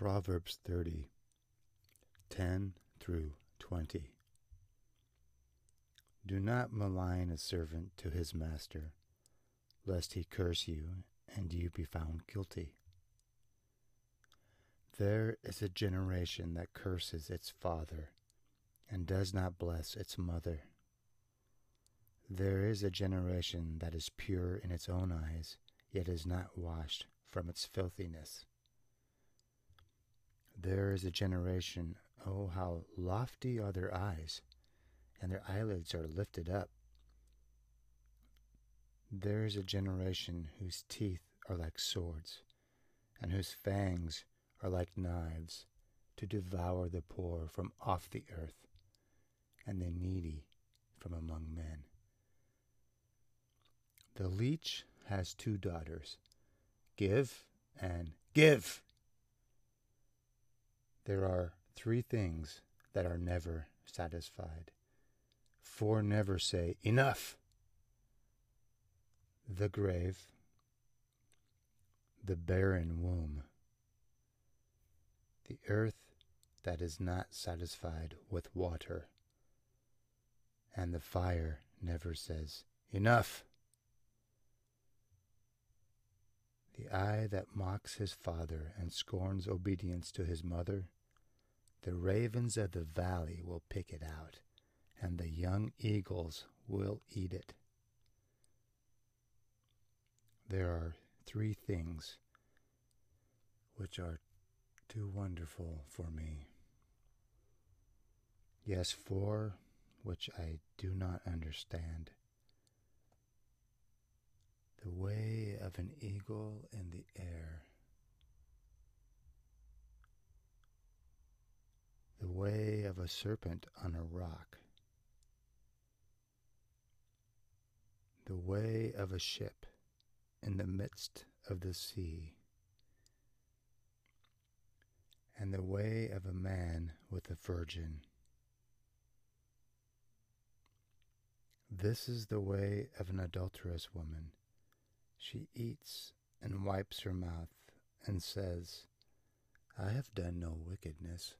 Proverbs 30, 10 through 20. Do not malign a servant to his master, lest he curse you and you be found guilty. There is a generation that curses its father and does not bless its mother. There is a generation that is pure in its own eyes, yet is not washed from its filthiness. There is a generation, oh, how lofty are their eyes, and their eyelids are lifted up. There is a generation whose teeth are like swords, and whose fangs are like knives, to devour the poor from off the earth, and the needy from among men. The leech has two daughters, Give and Give. There are three things that are never satisfied. Four never say, Enough! The grave, the barren womb, the earth that is not satisfied with water, and the fire never says, Enough! Eye that mocks his father and scorns obedience to his mother, the ravens of the valley will pick it out, and the young eagles will eat it. There are three things which are too wonderful for me. Yes, four which I do not understand the way of an eagle in the air, the way of a serpent on a rock, the way of a ship in the midst of the sea, and the way of a man with a virgin. This is the way of an adulterous woman she eats and wipes her mouth and says, I have done no wickedness.